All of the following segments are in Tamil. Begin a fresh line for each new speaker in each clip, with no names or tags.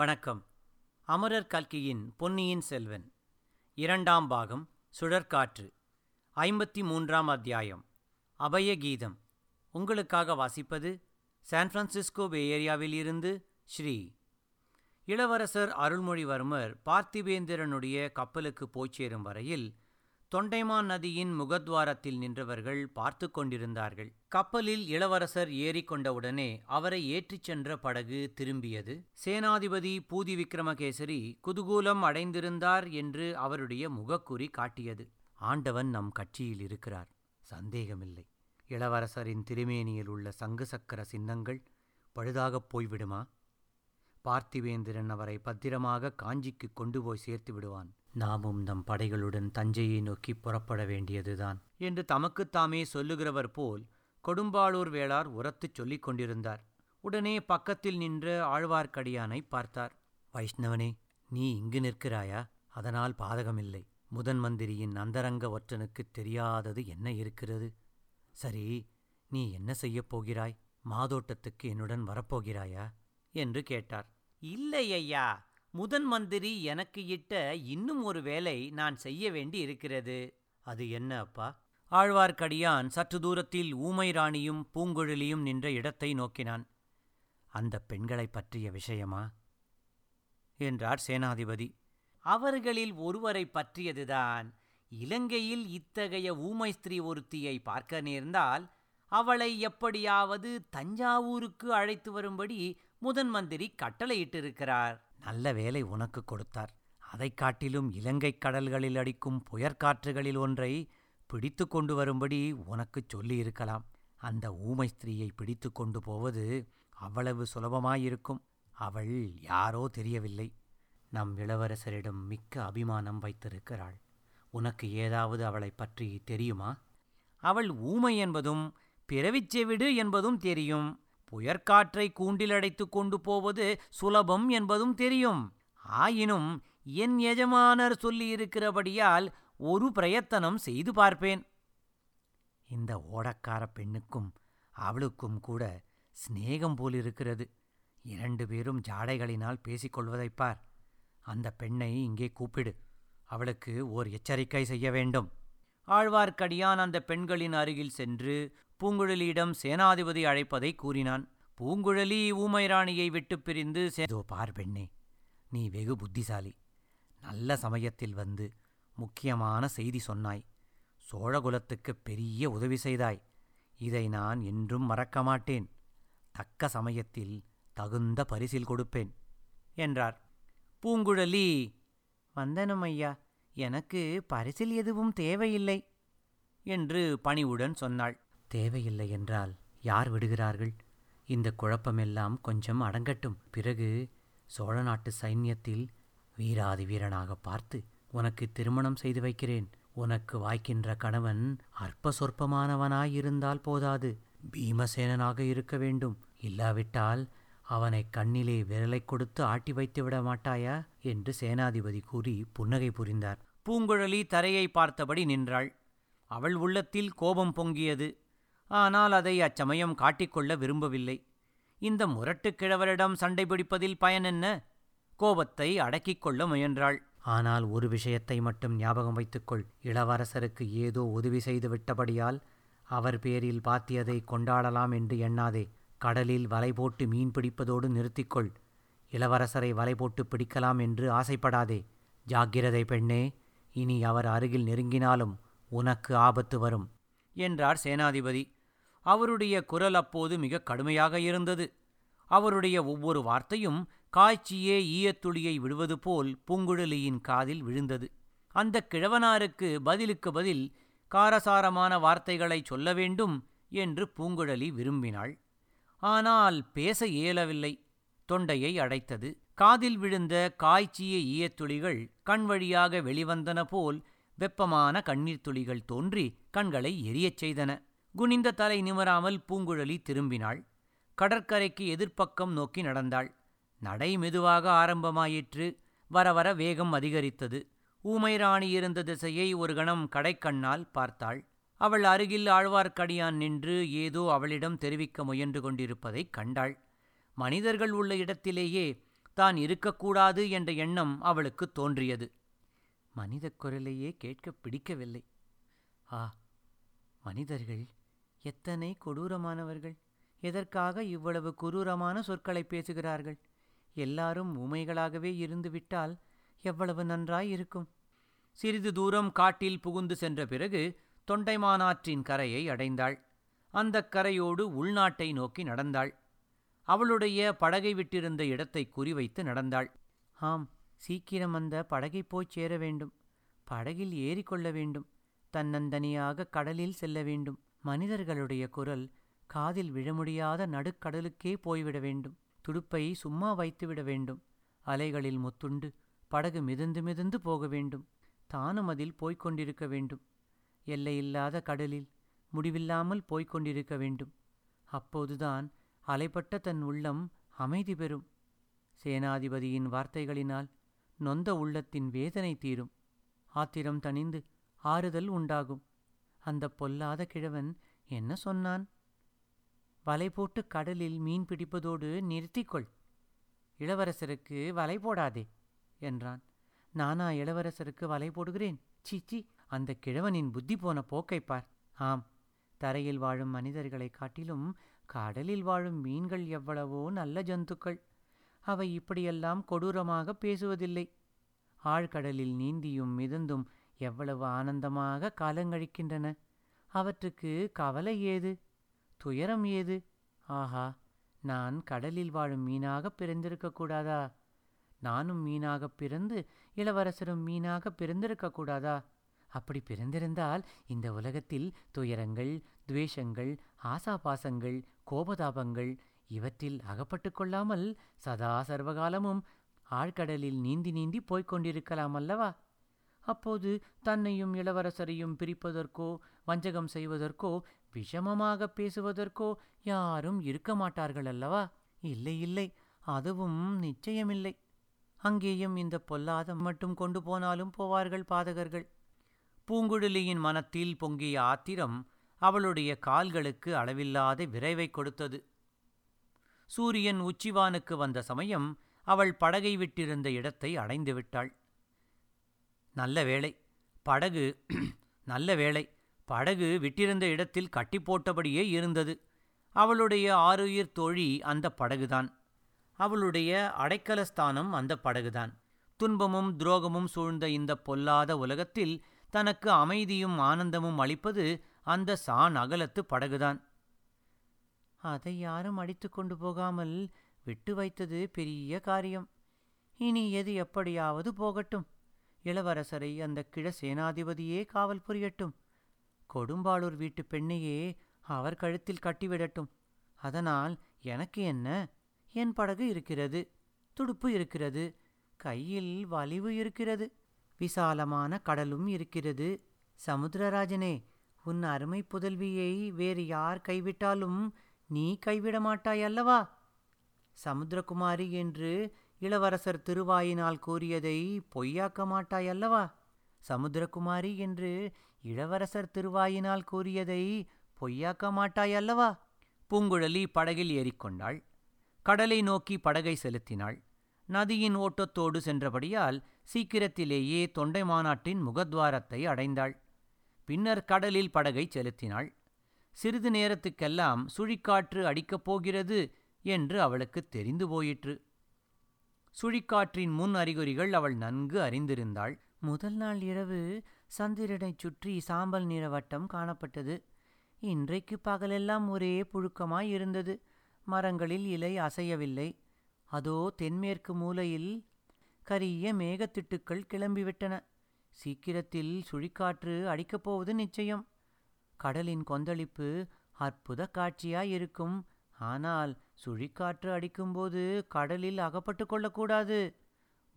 வணக்கம். அமரர் கல்கியின் பொன்னியின் செல்வன். இரண்டாம் பாகம் சுழற்காற்று. ஐம்பத்தி மூன்றாம் அத்தியாயம் அபயகீதம். உங்களுக்காக வாசிப்பது சான் பிரான்சிஸ்கோ பே ஸ்ரீ. இளவரசர் அருள்மொழிவர்மர் பார்த்திபேந்திரனுடைய கப்பலுக்கு போய்ச்சேரும் வரையில் தொண்டைமான் நதியின் முகத்வாரத்தில் நின்றவர்கள் பார்த்து கொண்டிருந்தார்கள். கப்பலில் இளவரசர் ஏறிக்கொண்டவுடனே அவரை ஏற்றிச் சென்ற படகு திரும்பியது. சேனாதிபதி பூதி விக்ரமகேசரி குதூகூலம் அடைந்திருந்தார் என்று அவருடைய முகக்குறி காட்டியது. ஆண்டவன் நம் கட்சியில் இருக்கிறார். சந்தேகமில்லை. இளவரசரின் திருமேனியில் உள்ள சங்கு சக்கர சின்னங்கள் பழுதாகப் போய்விடுமா? பார்த்திவேந்திரன் அவரை பத்திரமாக காஞ்சிக்கு கொண்டு போய் சேர்த்து விடுவான். நாமும் நம் படைகளுடன் தஞ்சையை நோக்கி புறப்பட வேண்டியதுதான். என்று தமக்குத்தாமே சொல்லுகிறவர் போல் கொடும்பாளூர் வேளார் உரத்துச் சொல்லிக் கொண்டிருந்தார். உடனே பக்கத்தில் நின்ற ஆழ்வார்க்கடியானை பார்த்தார். வைஷ்ணவனே நீ இங்கு நிற்கிறாயா? அதனால் பாதகமில்லை. முதன் மந்திரியின் அந்தரங்க ஒற்றனுக்குத் தெரியாதது என்ன இருக்கிறது? சரி நீ என்ன செய்யப் போகிறாய்? மாதோட்டத்துக்கு என்னுடன் வரப்போகிறாயா என்று கேட்டார். இல்லை ஐயா. முதன் மந்திரி எனக்கு இட்ட இன்னும் ஒரு வேலை நான் செய்ய வேண்டி இருக்கிறது. அது என்ன அப்பா? ஆழ்வார்க்கடியான் சற்று தூரத்தில் ஊமை ராணியும் பூங்குழலியும் நின்ற இடத்தை நோக்கினான். அந்த பெண்களைப் பற்றிய விஷயமா? என்றார் சேனாதிபதி. அவர்களில் ஒருவரை பற்றியதுதான். இலங்கையில் இத்தகைய ஊமை ஸ்திரீ ஒருத்தியை பார்க்க நேர்ந்தால் அவளை எப்படியாவது தஞ்சாவூருக்கு அழைத்து வரும்படி முதன் மந்திரி கட்டளையிட்டிருக்கிறார். நல்ல வேலை உனக்கு கொடுத்தார். அதைக் காட்டிலும் இலங்கைக் கடல்களில் அடிக்கும் புயற்காற்றுகளில் ஒன்றை பிடித்து கொண்டு வரும்படி உனக்குச் சொல்லியிருக்கலாம். அந்த ஊமை ஸ்திரீயை பிடித்து கொண்டு போவது அவ்வளவு சுலபமாயிருக்கும். அவள் யாரோ தெரியவில்லை. நம் இளவரசரிடம் மிக்க அபிமானம் வைத்திருக்கிறாள். உனக்கு ஏதாவது அவளைப் பற்றி தெரியுமா? அவள் ஊமை என்பதும் பிறவிச்செவிடு என்பதும் தெரியும். புயற்காற்றை கூண்டிலடைத்துக் கொண்டு போவது சுலபம் என்பதும் தெரியும். ஆயினும் என் எஜமானர் சொல்லியிருக்கிறபடியால் ஒரு பிரயத்தனம் செய்து பார்ப்பேன். இந்த ஓடக்கார பெண்ணுக்கும் அவளுக்கும் கூட சிநேகம் போலிருக்கிறது இரண்டு பேரும் ஜாடைகளினால் பேசிக்கொள்வதைப் பார். அந்த பெண்ணை இங்கே கூப்பிடு. அவளுக்கு ஓர் எச்சரிக்கை செய்ய வேண்டும். ஆழ்வார்க்கடியான் அந்த பெண்களின் அருகில் சென்று பூங்குழலியிடம் சேனாதிபதி அழைப்பதை கூறினான். பூங்குழலி ஊமைராணியை விட்டு பிரிந்து சேதோ பார் பெண்ணே நீ வெகு புத்திசாலி. நல்ல சமயத்தில் வந்து முக்கியமான செய்தி சொன்னாய். சோழகுலத்துக்கு பெரிய உதவி செய்தாய். இதை நான் என்றும் மறக்க மாட்டேன். தக்க சமயத்தில் தகுந்த பரிசில் கொடுப்பேன் என்றார். பூங்குழலி வந்தனம் ஐயா. எனக்கு பரிசில் எதுவும் தேவையில்லை என்று பணிவுடன் சொன்னாள். தேவையில்லை என்றால் யார் விடுகிறார்கள்? இந்த குழப்பமெல்லாம் கொஞ்சம் அடங்கட்டும். பிறகு சோழ நாட்டு சைன்யத்தில் வீராதி வீரனாக பார்த்து உனக்கு திருமணம் செய்து வைக்கிறேன். உனக்கு வாய்க்கின்ற கணவன் அற்ப சொற்பமானவனாயிருந்தால் போதாது. பீமசேனனாக இருக்க வேண்டும். இல்லாவிட்டால் அவனை கண்ணிலே விரலை கொடுத்து ஆட்டி வைத்து விட மாட்டாயா? என்று சேனாதிபதி கூறி புன்னகை புரிந்தார். பூங்குழலி தரையை பார்த்தபடி நின்றாள். அவள் உள்ளத்தில் கோபம் பொங்கியது. ஆனால் அதை அச்சமயம் காட்டிக்கொள்ள விரும்பவில்லை. இந்த முரட்டுக் கிழவரிடம் சண்டை பிடிப்பதில் பயனென்ன கோபத்தை அடக்கிக் கொள்ள முயன்றாள். ஆனால் ஒரு விஷயத்தை மட்டும் ஞாபகம் வைத்துக்கொள். இளவரசருக்கு ஏதோ உதவி செய்து விட்டபடியால் அவர் பேரில் பாத்தியதை கொண்டாடலாம் என்று எண்ணாதே. கடலில் வலை போட்டு மீன் பிடிப்பதோடு நிறுத்திக்கொள். இளவரசரை வலை போட்டு பிடிக்கலாம் என்று ஆசைப்படாதே. ஜாக்கிரதை பெண்ணே இனி அவர் அருகில் நெருங்கினாலும் உனக்கு ஆபத்து வரும். என்றார் சேனாதிபதி. அவருடைய குரல் அப்போது மிக கடுமையாக இருந்தது. அவருடைய ஒவ்வொரு வார்த்தையும் காய்ச்சியே ஈயத்துளியை விடுவது போல் பூங்குழலியின் காதில் விழுந்தது. அந்த கிழவனாருக்கு பதிலுக்கு பதில் காரசாரமான வார்த்தைகளை சொல்ல வேண்டும் என்று பூங்குழலி விரும்பினாள். ஆனால் பேச இயலவில்லை. தொண்டையை அடைத்தது. காதில் விழுந்த காய்ச்சிய ஈயத்துளிகள் கண் வழியாக வெளிவந்தன போல் வெப்பமான கண்ணீர் துளிகள் தோன்றி கண்களை எரியச் செய்தன. குனிந்த தலை நிமராமல் பூங்குழலி திரும்பினாள். கடற்கரைக்கு எதிர்ப்பக்கம் நோக்கி நடந்தாள். நடை மெதுவாக ஆரம்பமாயிற்று. வர வர வேகம் அதிகரித்தது. ஊமைராணி இருந்த திசையை ஒரு கணம் கடைக்கண்ணால் பார்த்தாள். அவள் அருகில் ஆழ்வார்க்கடியான் நின்று ஏதோ அவளிடம் தெரிவிக்க முயன்று கொண்டிருப்பதைக் கண்டாள். மனிதர்கள் உள்ள இடத்திலேயே தான் இருக்கக்கூடாது என்ற எண்ணம் அவளுக்கு தோன்றியது. மனிதக் குரலையே கேட்க பிடிக்கவில்லை. ஆ மனிதர்கள் எத்தனை கொடூரமானவர்கள்! எதற்காக இவ்வளவு குரூரமான சொற்களை பேசுகிறார்கள்? எல்லாரும் ஊமைகளாகவே இருந்துவிட்டால் எவ்வளவு நன்றாயிருக்கும்? சிறிது தூரம் காட்டில் புகுந்து சென்ற பிறகு தொண்டைமானாற்றின் கரையை அடைந்தாள். அந்தக் கரையோடு உள்நாட்டை நோக்கி நடந்தாள். அவளுடைய படகை விட்டிருந்த இடத்தை குறிவைத்து நடந்தாள். ஆம் சீக்கிரம் அந்த படகை போய்ச் சேர வேண்டும். படகில் ஏறிக்கொள்ள வேண்டும். தன்னந்தனியாக கடலில் செல்ல வேண்டும். மனிதர்களுடைய குரல் காதில் விழமுடியாத நடுக்கடலுக்கே போய்விட வேண்டும். துடுப்பை சும்மா வைத்துவிட வேண்டும். அலைகளில் முத்துண்டு படகு மிதந்து மிதந்து போக வேண்டும். தானும் அதில் போய்க் கொண்டிருக்க வேண்டும். எல்லையில்லாத கடலில் முடிவில்லாமல் போய்க் கொண்டிருக்க வேண்டும். அப்போதுதான் அலைப்பட்ட தன் உள்ளம் அமைதி பெறும். சேனாதிபதியின் வார்த்தைகளினால் நொந்த உள்ளத்தின் வேதனை தீரும். ஆத்திரம் தணிந்து ஆறுதல் உண்டாகும். அந்த பொல்லாத கிழவன் என்ன சொன்னான்? வலை போட்டு கடலில் மீன் பிடிப்பதோடு நிறுத்திக்கொள். இளவரசருக்கு வலை போடாதே என்றான். நானா இளவரசருக்கு வலை போடுகிறேன்? சீச்சி அந்த கிழவனின் புத்தி போன போக்கைப் பார். ஆம் தரையில் வாழும் மனிதர்களைக் காட்டிலும் கடலில் வாழும் மீன்கள் எவ்வளவோ நல்ல ஜந்துக்கள். அவை இப்படியெல்லாம் கொடூரமாக பேசுவதில்லை. ஆழ்கடலில் நீந்தியும் மிதந்தும் எவ்வளவு ஆனந்தமாக காலங்கழிக்கின்றன அவற்றுக்கு கவலை ஏது? துயரம் ஏது? ஆஹா நான் கடலில் வாழும் மீனாகப் பிறந்திருக்கக் கூடாதா? நானும் மீனாகப் பிறந்து இளவரசரும் மீனாகப் பிறந்திருக்கக்கூடாதா அப்படி பிறந்திருந்தால் இந்த உலகத்தில் துயரங்கள் துவேஷங்கள் ஆசாபாசங்கள் கோபதாபங்கள் இவற்றில் அகப்பட்டு கொள்ளாமல் சதா சர்வகாலமும் ஆழ்கடலில் நீந்தி நீந்தி போய்க் கொண்டிருக்கலாம் அல்லவா? அப்போது தன்னையும் இளவரசரையும் பிரிப்பதற்கோ வஞ்சகம் செய்வதற்கோ விஷமமாக பேசுவதற்கோ யாரும் இருக்க மாட்டார்கள் அல்லவா? இல்லை இல்லை. அதுவும் நிச்சயமில்லை. அங்கேயும் இந்த பொல்லாத மட்டும் கொண்டு போனாலும் போவார்கள் பாதகர்கள். பூங்குழலியின் மனத்தில் பொங்கிய ஆத்திரம் அவளுடைய கால்களுக்கு அளவில்லாத விரைவை கொடுத்தது. சூரியன் உச்சிவானுக்கு வந்த சமயம் அவள் படகை விட்டிருந்த இடத்தை அடைந்துவிட்டாள் நல்ல வேளை. படகு நல்ல வேளை. படகு விட்டிருந்த இடத்தில் கட்டி போட்டபடியே இருந்தது. அவளுடைய ஆருயிர் தோழி அந்த படகுதான். அவளுடைய அடைக்கலஸ்தானம் அந்த படகுதான். துன்பமும் துரோகமும் சூழ்ந்த இந்த பொல்லாத உலகத்தில் தனக்கு அமைதியும் ஆனந்தமும் அளிப்பது அந்த சான் அகலத்து படகுதான். அதை யாரும் அடித்து கொண்டு போகாமல் விட்டு வைத்தது பெரிய காரியம். இனி எது எப்படியாவது போகட்டும். இளவரசரை அந்த கிழ சேனாதிபதியே காவல் புரியட்டும். கொடும்பாளூர் வீட்டு பெண்ணையே அவர் கழுத்தில் கட்டிவிடட்டும். அதனால் எனக்கு என்ன? என் படகு இருக்கிறது துடுப்பு இருக்கிறது கையில் வலிவு இருக்கிறது விசாலமான கடலும் இருக்கிறது. சமுத்திரராஜனே உன் அருமை புதல்வியை வேறு யார் கைவிட்டாலும் நீ கைவிட மாட்டாய் அல்லவா? சமுத்திரகுமாரி என்று இளவரசர் திருவாயினால் கூறியதை பொய்யாக்க மாட்டாய் அல்லவா சமுத்திரகுமாரி என்று இளவரசர் திருவாயினால் கூறியதை பொய்யாக்க மாட்டாய் அல்லவா பூங்குழலி படகில் ஏறிக்கொண்டாள். கடலை நோக்கி படகை செலுத்தினாள். நதியின் ஓட்டத்தோடு சென்றபடியால் சீக்கிரத்திலேயே தொண்டை மாநாட்டின் முகத்வாரத்தை அடைந்தாள். பின்னர் கடலில் படகை செலுத்தினாள். சிறிது நேரத்துக்கெல்லாம் சுழிக்காற்று அடிக்கப் போகிறது என்று அவளுக்கு தெரிந்து போயிற்று. சுழிக்காற்றின் முன் அறிகுறிகள் அவள் நன்கு அறிந்திருந்தாள். முதல் நாள் இரவு சந்திரனைச் சுற்றி சாம்பல் நிற வட்டம் காணப்பட்டது. இன்றைக்கு பகலெல்லாம் ஒரே புழுக்கமாய் இருந்தது. மரங்களில் இலை அசையவில்லை. அதோ தென்மேற்கு மூலையில் கரிய மேகத்திட்டுக்கள் கிளம்பிவிட்டன. சீக்கிரத்தில் சுழிக்காற்று அடிக்கப் போவது நிச்சயம். கடலின் கொந்தளிப்பு அற்புத காட்சியாயிருக்கும் ஆனால் சுழிக்காற்று அடிக்கும்போது கடலில் அகப்பட்டு கொள்ளக்கூடாது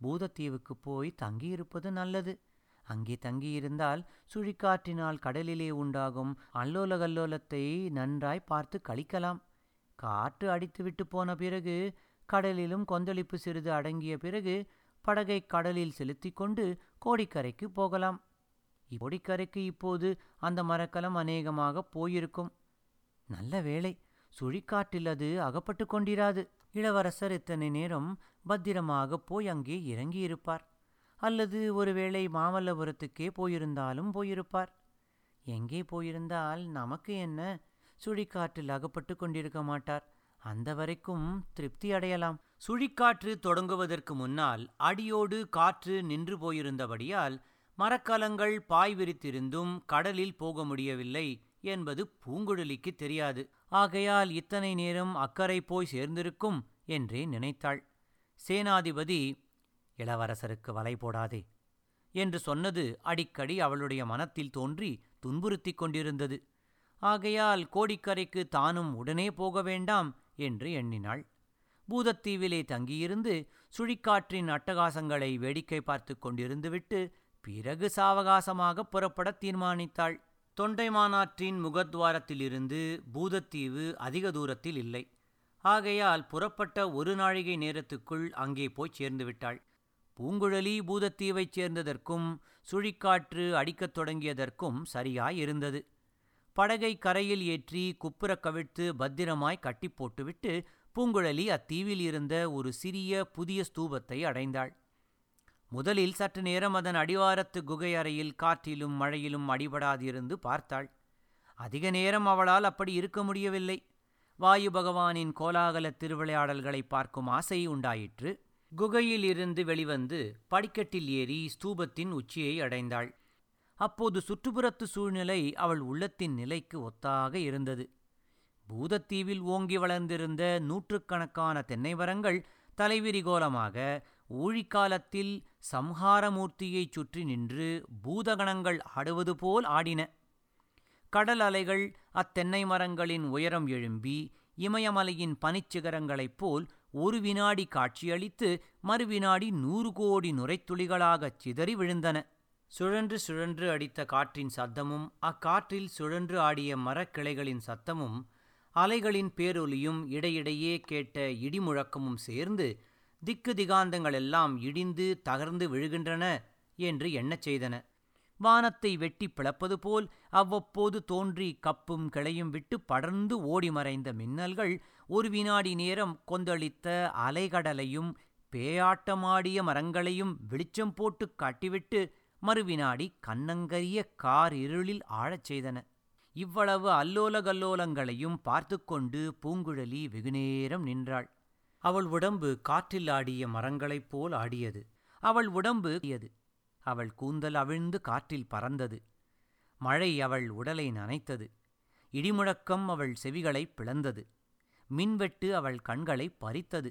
பூதத்தீவுக்கு போய் தங்கியிருப்பது நல்லது. அங்கே தங்கியிருந்தால் சுழிக்காற்றினால் கடலிலே உண்டாகும் அல்லோல கல்லோலத்தை நன்றாய் பார்த்து கழிக்கலாம். காற்று அடித்துவிட்டு போன பிறகு கடலிலும் கொந்தளிப்பு சிறிது அடங்கிய பிறகு படகை கடலில் செலுத்திக் கொண்டு கோடிக்கரைக்கு போகலாம். கோடிக்கரைக்கு இப்போது அந்த மரக்கலம் அநேகமாக போயிருக்கும். நல்ல வேளை சுழிக்காட்டில் அது அகப்பட்டு கொண்டிராது. இளவரசர் இத்தனை நேரம் பத்திரமாக போய் அங்கே இறங்கியிருப்பார். அல்லது ஒருவேளை மாமல்லபுரத்துக்கே போயிருந்தாலும் போயிருப்பார். எங்கே போயிருந்தால் நமக்கு என்ன? சுழிக்காற்றில் அகப்பட்டு கொண்டிருக்க மாட்டார். அந்த வரைக்கும் திருப்தி அடையலாம். சுழிக்காற்று தொடங்குவதற்கு முன்னால் அடியோடு காற்று நின்று போயிருந்தபடியால் மரக்கலங்கள் பாய் விரித்திருந்தும் கடலில் போக முடியவில்லை. என்பது பூங்குழலிக்கு தெரியாது. ஆகையால் இத்தனை நேரம் அக்கறை போய் சேர்ந்திருக்கும் என்றே நினைத்தாள். சேனாதிபதி இளவரசருக்கு வலை போடாதே என்று சொன்னது அடிக்கடி அவளுடைய மனத்தில் தோன்றி துன்புறுத்திக் கொண்டிருந்தது. ஆகையால் கோடிக்கரைக்கு தானும் உடனே போக வேண்டாம் என்று எண்ணினாள். பூதத்தீவிலே தங்கியிருந்து சுழிக்காற்றின் அட்டகாசங்களை வேடிக்கை பார்த்து கொண்டிருந்துவிட்டு பிறகு சாவகாசமாக புறப்பட தீர்மானித்தாள். தொண்டைமானாற்றின் முகத்வாரத்திலிருந்து பூதத்தீவு அதிக தூரத்தில் இல்லை. ஆகையால் புறப்பட்ட ஒரு நாழிகை நேரத்துக்குள் அங்கே போய் சேர்ந்துவிட்டாள் பூங்குழலி பூதத்தீவைச் சேர்ந்ததற்கும் சுழிக்காற்று அடிக்கத் தொடங்கியதற்கும் சரியாயிருந்தது படகை கரையில் ஏற்றி குப்புறக் கவிழ்த்து பத்திரமாய் கட்டி போட்டுவிட்டு பூங்குழலி அத்தீவில் இருந்த ஒரு சிறிய புதிய ஸ்தூபத்தை அடைந்தாள். முதலில் சற்று நேரம் அதன் அடிவாரத்து குகை அறையில் காற்றிலும் மழையிலும் அடிபடாதிருந்து பார்த்தாள். அதிக நேரம் அவளால் அப்படி இருக்க முடியவில்லை. வாயு பகவானின் கோலாகல திருவிளையாடல்களை பார்க்கும் ஆசை உண்டாயிற்று. குகையில் இருந்து வெளிவந்து படிக்கட்டில் ஏறி ஸ்தூபத்தின் உச்சியை அடைந்தாள். அப்போது சுற்றுப்புறத்து சூழ்நிலை அவள் உள்ளத்தின் நிலைக்கு ஒத்தாக இருந்தது. பூதத்தீவில் ஓங்கி வளர்ந்திருந்த நூற்றுக்கணக்கான தென்னை மரங்கள் தலைவிரிகோலமாக ஊழிக்காலத்தில் சம்ஹாரமூர்த்தியைச் சுற்றி நின்று பூதகணங்கள் ஆடுவது போல் ஆடின. கடல் அலைகள் அத்தென்னை மரங்களின் உயரம் எழும்பி இமயமலையின் பனிச்சிகரங்களைப் போல் ஒரு வினாடி காட்சியளித்து மறுவினாடி நூறு கோடி நுரைத்துளிகளாகச் சிதறி விழுந்தன. சுழன்று சுழன்று அடித்த காற்றின் சத்தமும் அக்காற்றில் சுழன்று ஆடிய மரக்கிளைகளின் சத்தமும் அலைகளின் பேரொலியும் இடையிடையே கேட்ட இடிமுழக்கமும் சேர்ந்து திக்கு திகாந்தங்களெல்லாம் இடிந்து தகர்ந்து விழுகின்றன என்று எண்ணச் செய்தன. வானத்தை வெட்டி பிளப்பது போல் அவ்வப்போது தோன்றி கப்பும் கிளையும் விட்டு படர்ந்து ஓடி மறைந்த மின்னல்கள் ஒரு வினாடி நேரம் கொந்தளித்த அலைகடலையும் பேயாட்டமாடிய மரங்களையும் வெளிச்சம் போட்டு காட்டிவிட்டு மறுவினாடி கண்ணங்கரிய கார் இருளில் ஆழச் செய்தன. இவ்வளவு அல்லோல கல்லோலங்களையும் பார்த்து கொண்டு பூங்குழலி வெகுநேரம் நின்றாள். அவள் உடம்பு காற்றில் ஆடிய மரங்களைப் போல் ஆடியது. அவள் உடம்பு ஆடியது அவள் கூந்தல் அவிழ்ந்து காற்றில் பறந்தது. மழை அவள் உடலை நனைத்தது. இடிமுழக்கம் அவள் செவிகளை பிளந்தது. மின்வெட்டு அவள் கண்களை பறித்தது.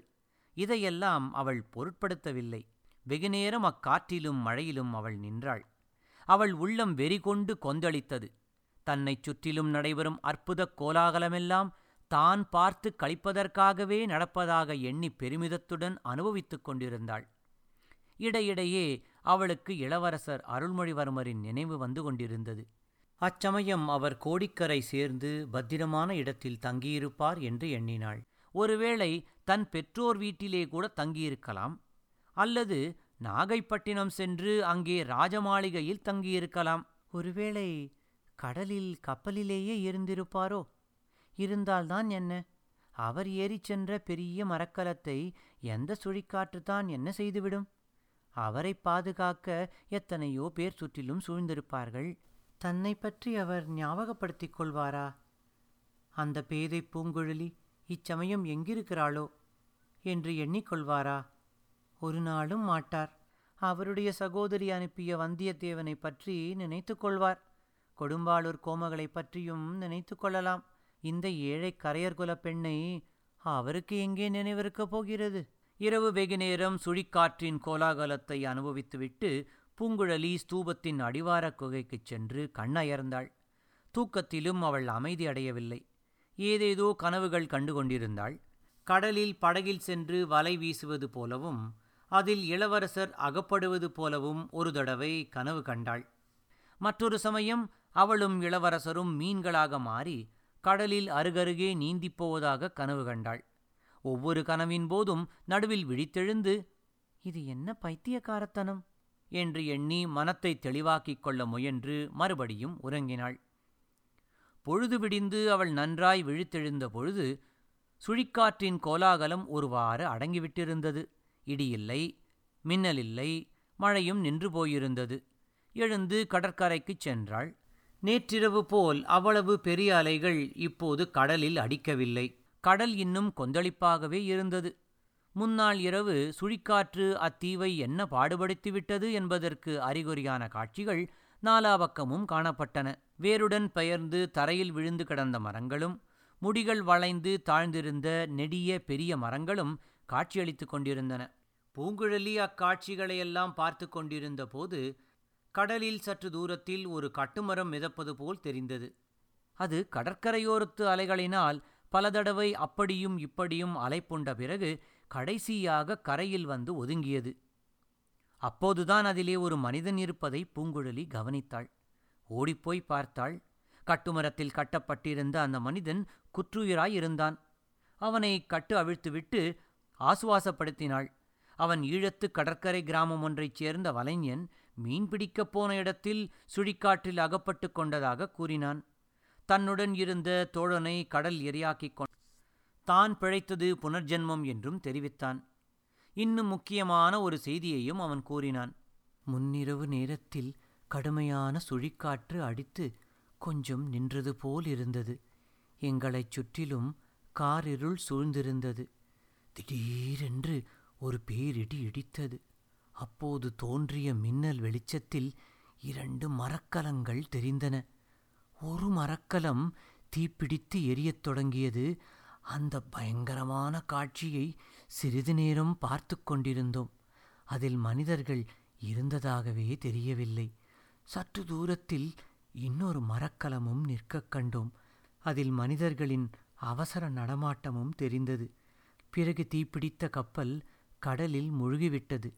இதையெல்லாம் அவள் பொருட்படுத்தவில்லை. வெகுநேரம் அக்காற்றிலும் மழையிலும் அவள் நின்றாள். அவள் உள்ளம் வெறிகொண்டு கொந்தளித்தது. தன்னைச் சுற்றிலும் நடைபெறும் அற்புதக் கோலாகலமெல்லாம் தான் பார்த்து கழிப்பதற்காகவே நடப்பதாக எண்ணி பெருமிதத்துடன் அனுபவித்துக் கொண்டிருந்தாள். இடையிடையே அவளுக்கு இளவரசர் அருள்மொழிவர்மரின் நினைவு வந்து கொண்டிருந்தது. அச்சமயம் அவர் கோடிக்கரை சேர்ந்து பத்திரமான இடத்தில் தங்கியிருப்பார் என்று எண்ணினாள். ஒருவேளை தன் பெற்றோர் வீட்டிலே கூட தங்கியிருக்கலாம். அல்லது நாகைப்பட்டினம் சென்று அங்கே ராஜமாளிகையில் தங்கியிருக்கலாம். ஒருவேளை கடலில் கப்பலிலேயே இருந்திருப்பாரோ? இருந்தால்தான் என்ன? அவர் ஏறிச் சென்ற பெரிய மரக்கலத்தை எந்த சுழிக்காற்றுத்தான் என்ன செய்துவிடும்? அவரை பாதுகாக்க எத்தனையோ பேர் சுற்றிலும் சூழ்ந்திருப்பார்கள். தன்னை பற்றி அவர் ஞாபகப்படுத்திக் கொள்வாரா? அந்த பேதை பூங்குழலி இச்சமயம் எங்கிருக்கிறாளோ? என்று எண்ணிக்கொள்வாரா? ஒரு நாளும் மாட்டார். அவருடைய சகோதரி அனுப்பிய வந்தியத்தேவனை பற்றி நினைத்து கொள்வார். கொடும்பாளூர் கோமகளை பற்றியும் நினைத்து கொள்ளலாம். இந்த ஏழை கரையர்குலப் பெண்ணை அவருக்கு எங்கே நினைவிருக்கப் போகிறது? இரவு வெகு நேரம் சுழிக்காற்றின் கோலாகலத்தை அனுபவித்துவிட்டு பூங்குழலி ஸ்தூபத்தின் அடிவாரக் குகைக்குச் சென்று கண்ணயர்ந்தாள். தூக்கத்திலும் அவள் அமைதி அடையவில்லை. ஏதேதோ கனவுகள் கண்டு கொண்டிருந்தாள் கடலில் படகில் சென்று வலை வீசுவது போலவும் அதில் இளவரசர் அகப்படுவது போலவும் ஒரு தடவை கனவு கண்டாள். மற்றொரு சமயம் அவளும் இளவரசரும் மீன்களாக மாறி கடலில் அருகருகே நீந்திப் போவதாக கனவு கண்டாள். ஒவ்வொரு கனவின் போதும் நடுவில் விழித்தெழுந்து இது என்ன பைத்தியக்காரத்தனம்? என்று எண்ணி மனத்தை தெளிவாக்கிக் கொள்ள முயன்று மறுபடியும் உறங்கினாள். பொழுது விடிந்து அவள் நன்றாய் விழித்தெழுந்த பொழுது சுழிக்காற்றின் கோலாகலம் ஒருவாறு அடங்கிவிட்டிருந்தது. இடியில்லை மின்னலில்லை மழையும் நின்று போயிருந்தது. எழுந்து கடற்கரைக்குச் சென்றாள். நேற்றிரவு போல் அவ்வளவு பெரிய அலைகள் இப்போது கடலில் அடிக்கவில்லை. கடல் இன்னும் கொந்தளிப்பாகவே இருந்தது. முன்னாள் இரவு சுழிக்காற்று அத்தீவை என்ன பாடுபடுத்திவிட்டது என்பதற்கு அறிகுறியான காட்சிகள் நாலாபக்கமும் காணப்பட்டன. வேருடன் பெயர்ந்து தரையில் விழுந்து கிடந்த மரங்களும் முடிகள் வளைந்து தாழ்ந்திருந்த நெடிய பெரிய மரங்களும் காட்சியளித்துக் கொண்டிருந்தன. பூங்குழலி அக்காட்சிகளையெல்லாம் பார்த்து கொண்டிருந்த போது கடலில் சற்று தூரத்தில் ஒரு கட்டுமரம் மிதப்பது போல் தெரிந்தது. அது கடற்கரையோரத்து அலைகளினால் பல தடவை அப்படியும் இப்படியும் அலைப்புண்ட பிறகு கடைசியாக கரையில் வந்து ஒதுங்கியது. அப்போதுதான் அதிலே ஒரு மனிதன் இருப்பதை பூங்குழலி கவனித்தாள். ஓடிப்போய் பார்த்தாள். கட்டுமரத்தில் கட்டப்பட்டிருந்த அந்த மனிதன் குற்றுயிராயிருந்தான் அவனை கட்டு அவிழ்த்துவிட்டு ஆசுவாசப்படுத்தினாள். அவன் ஈழத்து கடற்கரை கிராமம் ஒன்றைச் சேர்ந்த வலைஞன் மீன் பிடிக்கப் போன இடத்தில் சுழிக்காற்றில் அகப்பட்டு கொண்டதாக கூறினான். தன்னுடன் இருந்த தோழனை கடல் எரியாக்கிக் கொண்ட தான் பிழைத்தது புனர்ஜென்மம் என்றும் தெரிவித்தான். இன்னும் முக்கியமான ஒரு செய்தியையும் அவன் கூறினான். முன்னிரவு நேரத்தில் கடுமையான சுழிக்காற்று அடித்து கொஞ்சம் நின்றது போல் இருந்தது. எங்களைச் சுற்றிலும் காரிருள் சூழ்ந்திருந்தது. திடீரென்று ஒரு பேரிடி இடித்தது. அப்போது தோன்றிய மின்னல் வெளிச்சத்தில் இரண்டு மரக்கலங்கள் தெரிந்தன. ஒரு மரக்கலம் தீப்பிடித்து எரியத் தொடங்கியது. அந்த பயங்கரமான காட்சியை சிறிது நேரம் பார்த்து கொண்டிருந்தோம். அதில் மனிதர்கள் இருந்ததாகவே தெரியவில்லை. சற்று தூரத்தில் இன்னொரு மரக்கலமும் நிற்கக் கண்டோம். அதில் மனிதர்களின் அவசர நடமாட்டமும் தெரிந்தது. பிறகு தீப்பிடித்த கப்பல் கடலில் முழுகிவிட்டது.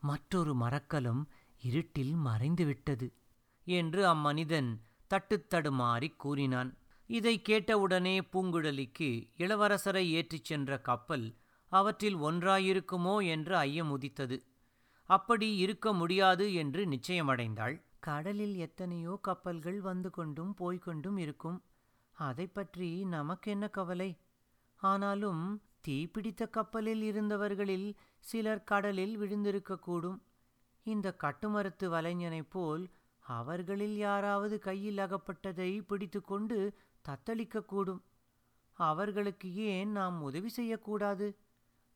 மற்றொரு மரக்கலம் இருட்டில் மறைந்துவிட்டது என்று அம்மனிதன் தட்டுத்தடுமாறிக் கூறினான். இதை கேட்டவுடனே பூங்குழலிக்கு இளவரசரை ஏற்றிச் சென்ற கப்பல் அவற்றில் ஒன்றாயிருக்குமோ என்று ஐயம் உதித்தது. அப்படி இருக்க முடியாது என்று நிச்சயமடைந்தாள். கடலில் எத்தனையோ கப்பல்கள் வந்து கொண்டும் போய்கொண்டும் இருக்கும். அதை பற்றி நமக்கென்ன கவலை? ஆனாலும் தீப்பிடித்த கப்பலில் இருந்தவர்களில் சிலர் கடலில் விழுந்திருக்கக்கூடும். இந்த கட்டுமரத்து வலைஞனைப் போல் அவர்களில் யாராவது கையில் அகப்பட்டதை பிடித்துக்கொண்டு தத்தளிக்கக்கூடும். அவர்களுக்கு ஏன் நாம் உதவி செய்யக்கூடாது?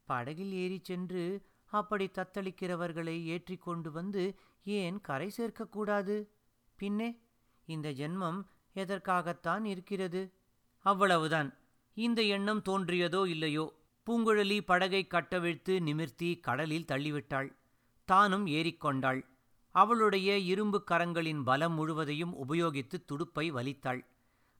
படகில் ஏறிச் சென்று அப்படி தத்தளிக்கிறவர்களை ஏற்றிக் கொண்டு வந்து ஏன் கரை சேர்க்கக்கூடாது? பின்னே இந்த ஜென்மம் எதற்காகத்தான் இருக்கிறது? அவ்வளவுதான். இந்த எண்ணம் தோன்றியதோ இல்லையோ? பூங்குழலி படகை கட்டவிழ்த்து நிமிர்த்தி கடலில் தள்ளிவிட்டாள். தானும் ஏறிக்கொண்டாள் அவளுடைய இரும்பு கரங்களின் பலம் முழுவதையும் உபயோகித்து துடுப்பை வலித்தாள்.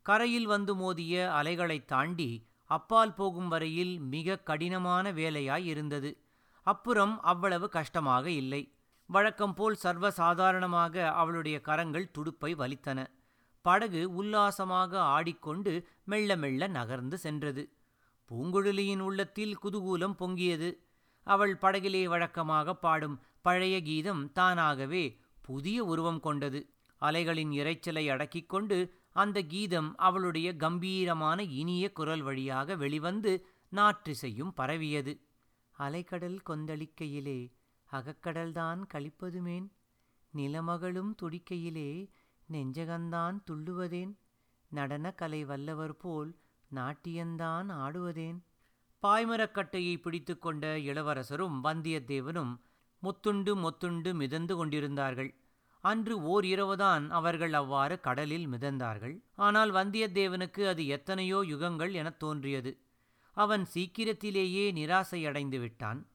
கரையில் வந்து மோதிய அலைகளைத் தாண்டி அப்பால் போகும் வரையில் மிக கடினமான வேலையாய் இருந்தது. அப்புறம் அவ்வளவு கஷ்டமாக இல்லை. வழக்கம் போல் சர்வசாதாரணமாக அவளுடைய கரங்கள் துடுப்பை வலித்தன. படகு உல்லாசமாக ஆடிக்கொண்டு மெல்ல மெல்ல நகர்ந்து சென்றது. பூங்குழலியின் உள்ளத்தில் குதூகூலம் பொங்கியது. அவள் படகிலே வழக்கமாக பாடும் பழைய கீதம் தானாகவே புதிய உருவம் கொண்டது. அலைகளின் இரைச்சலை அடக்கிக் கொண்டு அந்த கீதம் அவளுடைய கம்பீரமான இனிய குரல் வழியாக வெளிவந்து நாற்றிசையும் பரவியது. அலைக்கடல் கொந்தளிக்கையிலே அகக்கடல்தான் கழிப்பதுமேன் நிலமகளும் துடிக்கையிலே நெஞ்சகந்தான் துள்ளுவதேன்? நடனக்கலை கலை வல்லவர் போல் நாட்டியந்தான் ஆடுவதேன்? பாய்மரக்கட்டையை பிடித்து கொண்ட இளவரசரும் வந்தியத்தேவனும் முத்துண்டு மொத்துண்டு மிதந்து கொண்டிருந்தார்கள். அன்று ஓர் இரவுதான் அவர்கள் அவ்வாறு கடலில் மிதந்தார்கள். ஆனால் வந்தியத்தேவனுக்கு அது எத்தனையோ யுகங்கள் எனத் தோன்றியது. அவன் சீக்கிரத்திலேயே நிராசையடைந்து விட்டான்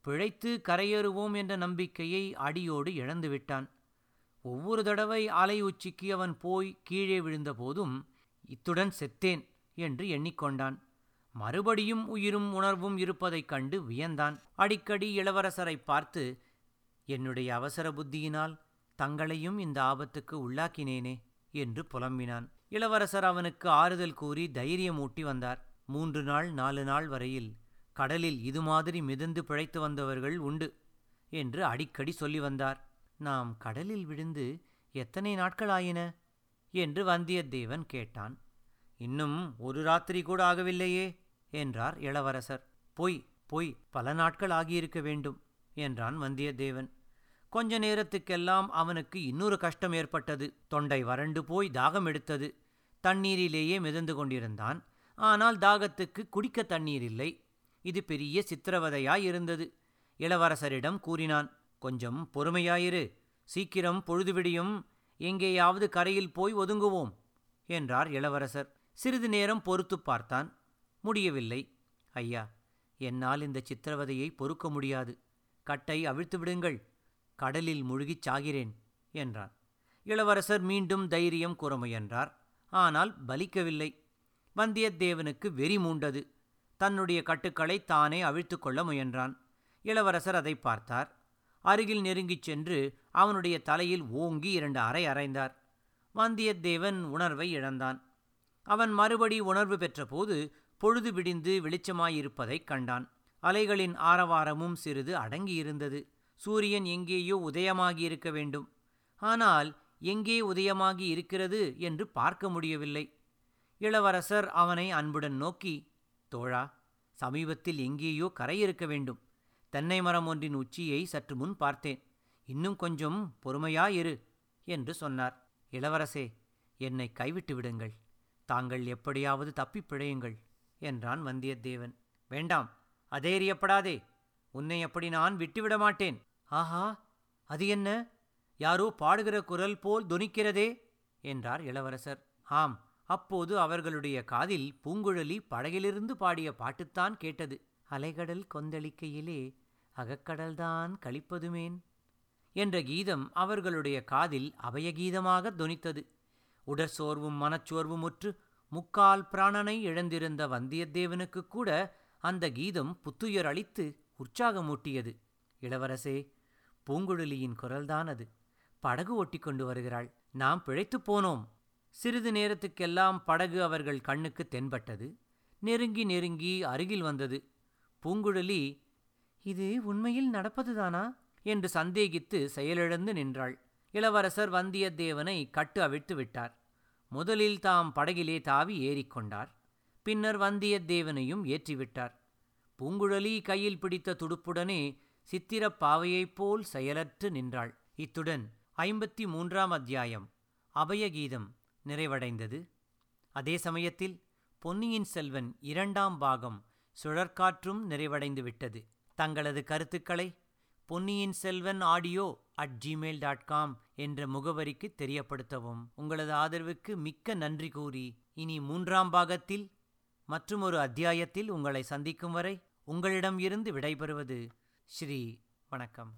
பிழைத்து கரையேறுவோம் என்ற நம்பிக்கையை அடியோடு இழந்துவிட்டான். ஒவ்வொரு தடவை அலை உச்சிக்கு அவன் போய் கீழே விழுந்தபோதும் இத்துடன் செத்தேன் என்று எண்ணிக்கொண்டான். மறுபடியும் உயிரும் உணர்வும் இருப்பதைக் கண்டு வியந்தான். அடிக்கடி இளவரசரை பார்த்து என்னுடைய அவசர புத்தியினால் தங்களையும் இந்த ஆபத்துக்கு உள்ளாக்கினேனே என்று புலம்பினான். இளவரசர் அவனுக்கு ஆறுதல் கூறி தைரியமூட்டி வந்தார். மூன்று நாள் நாலு நாள் வரையில் கடலில் இது மாதிரி மிதந்து பிழைத்து வந்தவர்கள் உண்டு என்று அடிக்கடி சொல்லி வந்தார். நாம் கடலில் விழுந்து எத்தனை நாட்கள் ஆயின என்று வந்தியத்தேவன் கேட்டான். இன்னும் ஒரு ராத்திரி கூட ஆகவில்லையே என்றார் இளவரசர். பொய் பொய் பல நாட்கள் ஆகியிருக்க வேண்டும் என்றான் வந்தியத்தேவன் கொஞ்ச நேரத்துக்கெல்லாம் அவனுக்கு இன்னொரு கஷ்டம் ஏற்பட்டது. தொண்டை வறண்டு போய் தாகம் எடுத்தது. தண்ணீரிலேயே மிதந்து கொண்டிருந்தான். ஆனால் தாகத்துக்கு குடிக்க தண்ணீர் இல்லை. இது பெரிய சித்திரவதையாய் இருந்தது. இளவரசரிடம் கூறினான் கொஞ்சம் பொறுமையாயிரு. சீக்கிரம் பொழுது விடியும் எங்கேயாவது கரையில் போய் ஒதுங்குவோம் என்றார் இளவரசர். சிறிது நேரம் பொறுத்து பார்த்தான். முடியவில்லை. ஐயா என்னால் இந்த சித்திரவதையை பொறுக்க முடியாது. கட்டை அவிழ்த்து விடுங்கள். கடலில் முழுகிச் சாகிறேன் என்றான். இளவரசர் மீண்டும் தைரியம் கூற முயன்றார். ஆனால் பலிக்கவில்லை. வந்தியத்தேவனுக்கு வெறி மூண்டது. தன்னுடைய கட்டுக்களை தானே அவிழ்த்து கொள்ள முயன்றான். இளவரசர் அதை பார்த்தார். அருகில் நெருங்கிச் சென்று அவனுடைய தலையில் ஓங்கி இரண்டு அறை அறைந்தார். வந்தியத்தேவன் உணர்வை இழந்தான். அவன் மறுபடி உணர்வு பெற்றபோது பொழுது விடிந்து வெளிச்சமாயிருப்பதைக் கண்டான். அலைகளின் ஆரவாரமும் சிறிது அடங்கியிருந்தது. சூரியன் எங்கேயோ உதயமாகி இருக்க வேண்டும். ஆனால் எங்கே உதயமாகி இருக்கிறது என்று பார்க்க முடியவில்லை. இளவரசர் அவனை அன்புடன் நோக்கி தோழா சமீபத்தில் எங்கேயோ கரை இருக்க வேண்டும். தென்னை மரம் ஒன்றின் உச்சியை சற்று முன் பார்த்தேன். இன்னும் கொஞ்சம் பொறுமையாயிரு என்று சொன்னார். இளவரசே என்னை கைவிட்டு விடுங்கள். தாங்கள் எப்படியாவது தப்பிப் பிழையுங்கள் என்றான் வந்தியத்தேவன். வேண்டாம் அதேரியப்படாதே உன்னை அப்படி நான் விட்டுவிட மாட்டேன். ஆஹா அது என்ன? யாரோ பாடுகிற குரல் போல் தொனிக்கிறதே என்றார் இளவரசர். ஆம் அப்போது அவர்களுடைய காதில் பூங்குழலி படகிலிருந்து பாடிய பாட்டுத்தான் கேட்டது. அலைகடல் கொந்தளிக்கையிலே அகக்கடல்தான் கழிப்பதுமேன் என்ற கீதம் அவர்களுடைய காதில் அபயகீதமாக தொனித்தது உடற்சோர்வும் மனச்சோர்வுமுற்று முக்கால் பிராணனை இழந்திருந்த வந்தியத்தேவனுக்கு கூட அந்த கீதம் புத்துயர் அளித்து உற்சாகமூட்டியது. இளவரசே பூங்குழலியின் குரல்தான் அது. படகு ஒட்டிக்கொண்டு கொண்டு வருகிறாள். நாம் பிழைத்துப் போனோம். சிறிது நேரத்துக்கெல்லாம் படகு அவர்கள் கண்ணுக்கு தென்பட்டது. நெருங்கி நெருங்கி அருகில் வந்தது. பூங்குழலி இது உண்மையில் நடப்பதுதானா? என்று சந்தேகித்து செயலிழந்து நின்றாள். இளவரசர் வந்தியத்தேவனை கட்டு அவிழ்த்து விட்டார். முதலில் தாம் படகிலே தாவி ஏறிக்கொண்டார் பின்னர் வந்தியத்தேவனையும் ஏற்றிவிட்டார் பூங்குழலி கையில் பிடித்த துடுப்புடனே சித்திரப் பாவையைப் போல் செயலற்று நின்றாள். இத்துடன் ஐம்பத்தி மூன்றாம் அத்தியாயம் அபயகீதம் நிறைவடைந்தது. அதே சமயத்தில் பொன்னியின் செல்வன் இரண்டாம் பாகம் சுழற்காற்றும் நிறைவடைந்து விட்டது தங்களது கருத்துக்களை Ponniyin Selvan audio at gmail dot com என்ற முகவரிக்கு தெரியப்படுத்தவும். உங்களது ஆதரவுக்கு மிக்க நன்றி கூறி இனி மூன்றாம் பாகத்தில் மற்றுமொரு அத்தியாயத்தில் உங்களை சந்திக்கும் வரை உங்களிடம் இருந்து விடைபெறுவது ஸ்ரீ வணக்கம்.